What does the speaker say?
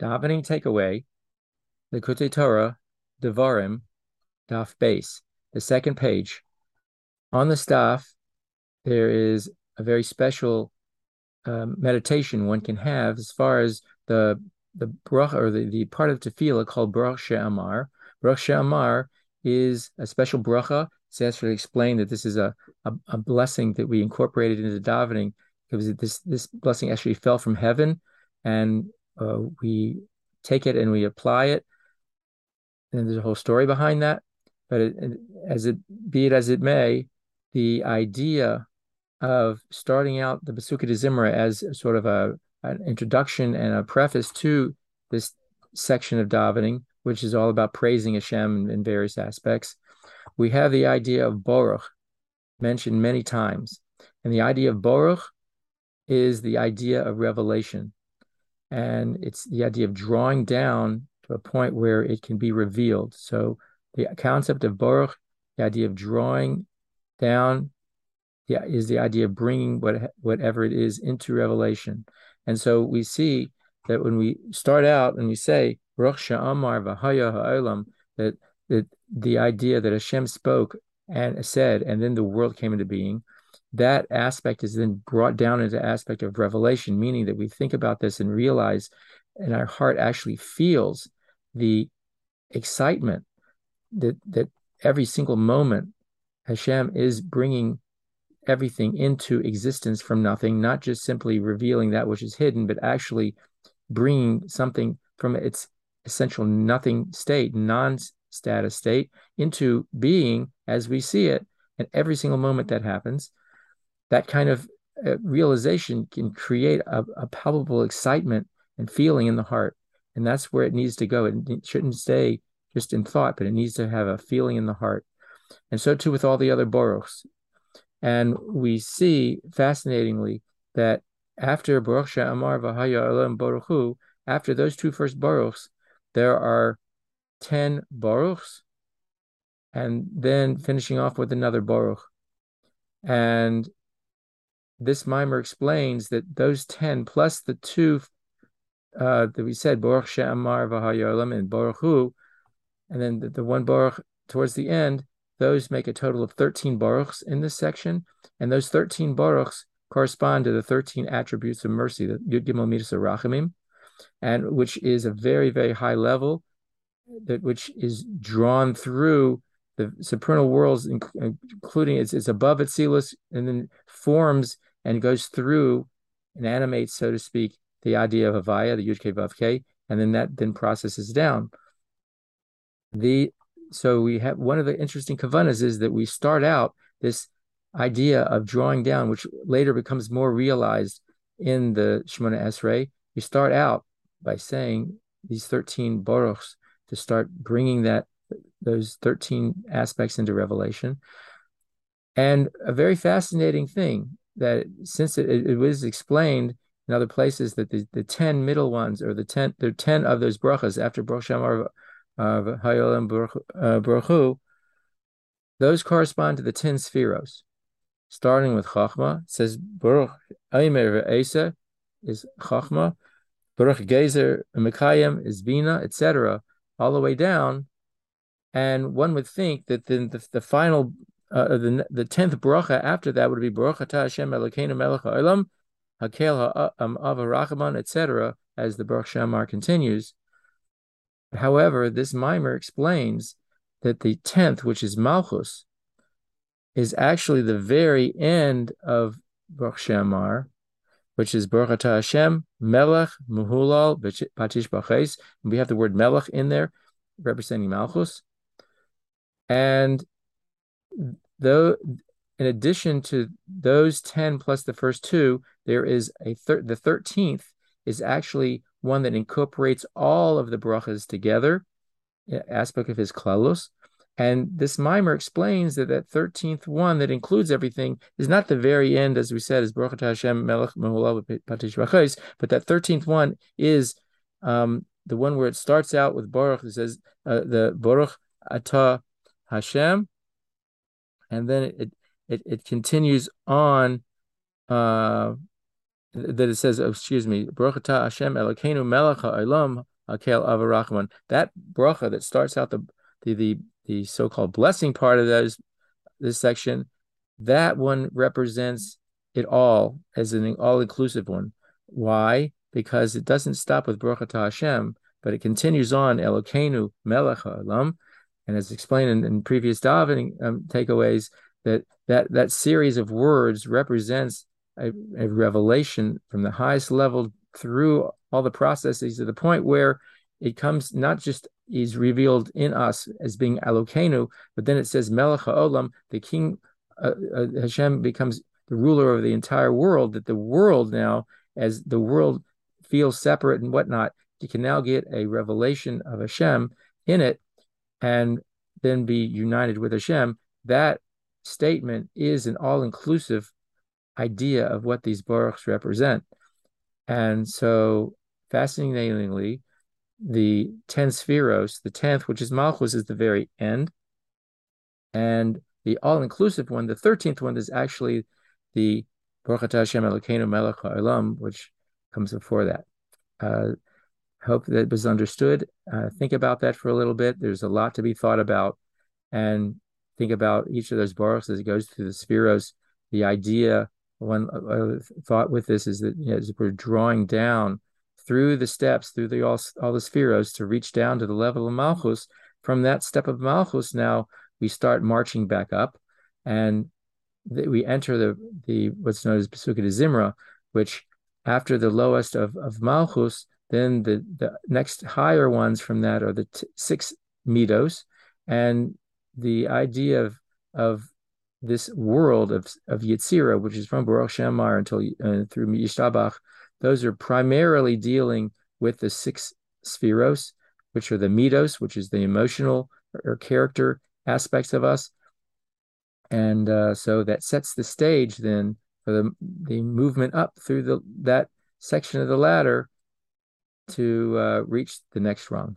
davening takeaway, Likkutei Torah, Devarim, Daf base, the second page. On the staff, there is a very special um, meditation one can have as far as the the bracha or the, the part of tefillah called brach she'amar. Brach she'amar is a special bracha. It's actually explained that this is a, a, a blessing that we incorporated into davening because this this blessing actually fell from heaven, and uh, we take it and we apply it. And there's a whole story behind that. But it, as it be it as it may, the idea of starting out the Pesukei de Zimra as sort of a an introduction and a preface to this section of davening, which is all about praising Hashem in, in various aspects. We have the idea of Boruch mentioned many times. And the idea of Boruch is the idea of revelation. And it's the idea of drawing down to a point where it can be revealed. So the concept of Baruch, the idea of drawing down, yeah, is the idea of bringing what whatever it is into revelation. And so we see that when we start out and we say Baruch Sha'amar V'Haya Ha'olam, that that the idea that Hashem spoke and said, and then the world came into being, that aspect is then brought down into aspect of revelation, meaning that we think about this and realize, and our heart actually feels the excitement that that every single moment Hashem is bringing everything into existence from nothing, not just simply revealing that which is hidden, but actually bringing something from its essential nothing state, non-status state, into being as we see it. And every single moment that happens, that kind of uh, realization can create a, a, palpable excitement and feeling in the heart. And that's where it needs to go. It, it shouldn't stay just in thought, but it needs to have a feeling in the heart. And so too with all the other boruchs. And we see fascinatingly that after Baruch Amar Vahaya Elam Baruchu, after those two first baruchs, there are 10 baruchs, and then finishing off with another baruch. And this maamar explains that those 10 plus the two uh, that we said, Baruch She'amar V'Hayolam and Baruch Hu, and then the, the, one Baruch towards the end, those make a total of 13 Baruchs in this section. And those 13 Baruchs correspond to the 13 attributes of mercy, the Yud Gimel Midas Rachamim, and which is a very, very high level, that which is drawn through the supernal worlds, including it's, it's above Atzilus, and then forms and goes through and animates, so to speak, the idea of Havaya, the Yud Vav K, and then that then processes down. The so we have one of the interesting kavanas is that we start out this idea of drawing down, which later becomes more realized in the Shemona Esrei. We start out by saying these 13 baruchs to start bringing that those 13 aspects into revelation. And a very fascinating thing that since it, it was explained in other places that the, the 10 middle ones or the 10 there are 10 of those brachas after Baruch of Hayolam uh, Baruchu, those correspond to the 10 sefiros. Starting with Chachma, says Baruch Aimer Esa is Chachma, Baruch Gezer Mekayim is Bina, etc., all the way down. And one would think that then the, the final uh, the the tenth bracha after that would be Baruch Atah Hashem Elokeinu Melech Haolam Hakel Ha'am etc. As the Baruch Shamar continues. However, this maamar explains that the tenth, which is Malchus, is actually the very end of Baruch Shamar, which is Baruch Atah Hashem Melech Muhulal Batish Baches. We have the word Melech in there, representing Malchus. And though in addition to those 10 plus the first two, there is a thir- the 13th is actually one that incorporates all of the brachas together, aspect of his klalos. And this maamar explains that that 13th one that includes everything is not the very end, as we said, is Baruch Hashem Melech Patish but that 13th one is um, the one where it starts out with Baruch, it says uh, the Baruch Atah Hashem, and then it it, it continues on uh, that it says, oh, excuse me, Baruch Hashem Elokeinu Melech Ha'olam Akel Avarachman. That bracha that starts out the the the, the so-called blessing part of those this section, that one represents it all as an all-inclusive one. Why? Because it doesn't stop with Baruch Hashem, but it continues on Elokeinu Melech Ha'olam, and as explained in, in previous davening um, takeaways, that that that series of words represents a, a revelation from the highest level through all the processes to the point where it comes not just is revealed in us as being Elokeinu, but then it says Melech Olam, the King uh, uh, Hashem becomes the ruler of the entire world. That the world now, as the world feels separate and whatnot, you can now get a revelation of Hashem in it, and then be united with Hashem. That statement is an all-inclusive idea of what these baruchs represent. And so, fascinatingly, the 10 sefiros, the 10th, which is Malchus, is the very end. And the all inclusive one, the 13th one, is actually the Baruch Hashem Elokeinu Melech which comes before that. Uh, hope that was understood. Uh, think about that for a little bit. There's a lot to be thought about. And think about each of those baruchs as it goes through the sefiros. The idea, one uh, thought with this is that you know, as we're drawing down through the steps, through the all, all the sefiros to reach down to the level of Malchus. From that step of Malchus, now we start marching back up, and th- we enter the the what's known as Pesukei de Zimra, which after the lowest of of Malchus, then the the next higher ones from that are the t- six midos, and the idea of of this world of of Yetzira, which is from Baruch Shemar until uh, through Yishtabach, those are primarily dealing with the six sefiros, which are the midos, which is the emotional or character aspects of us. And uh, so that sets the stage then for the, the movement up through the that section of the ladder to uh, reach the next rung.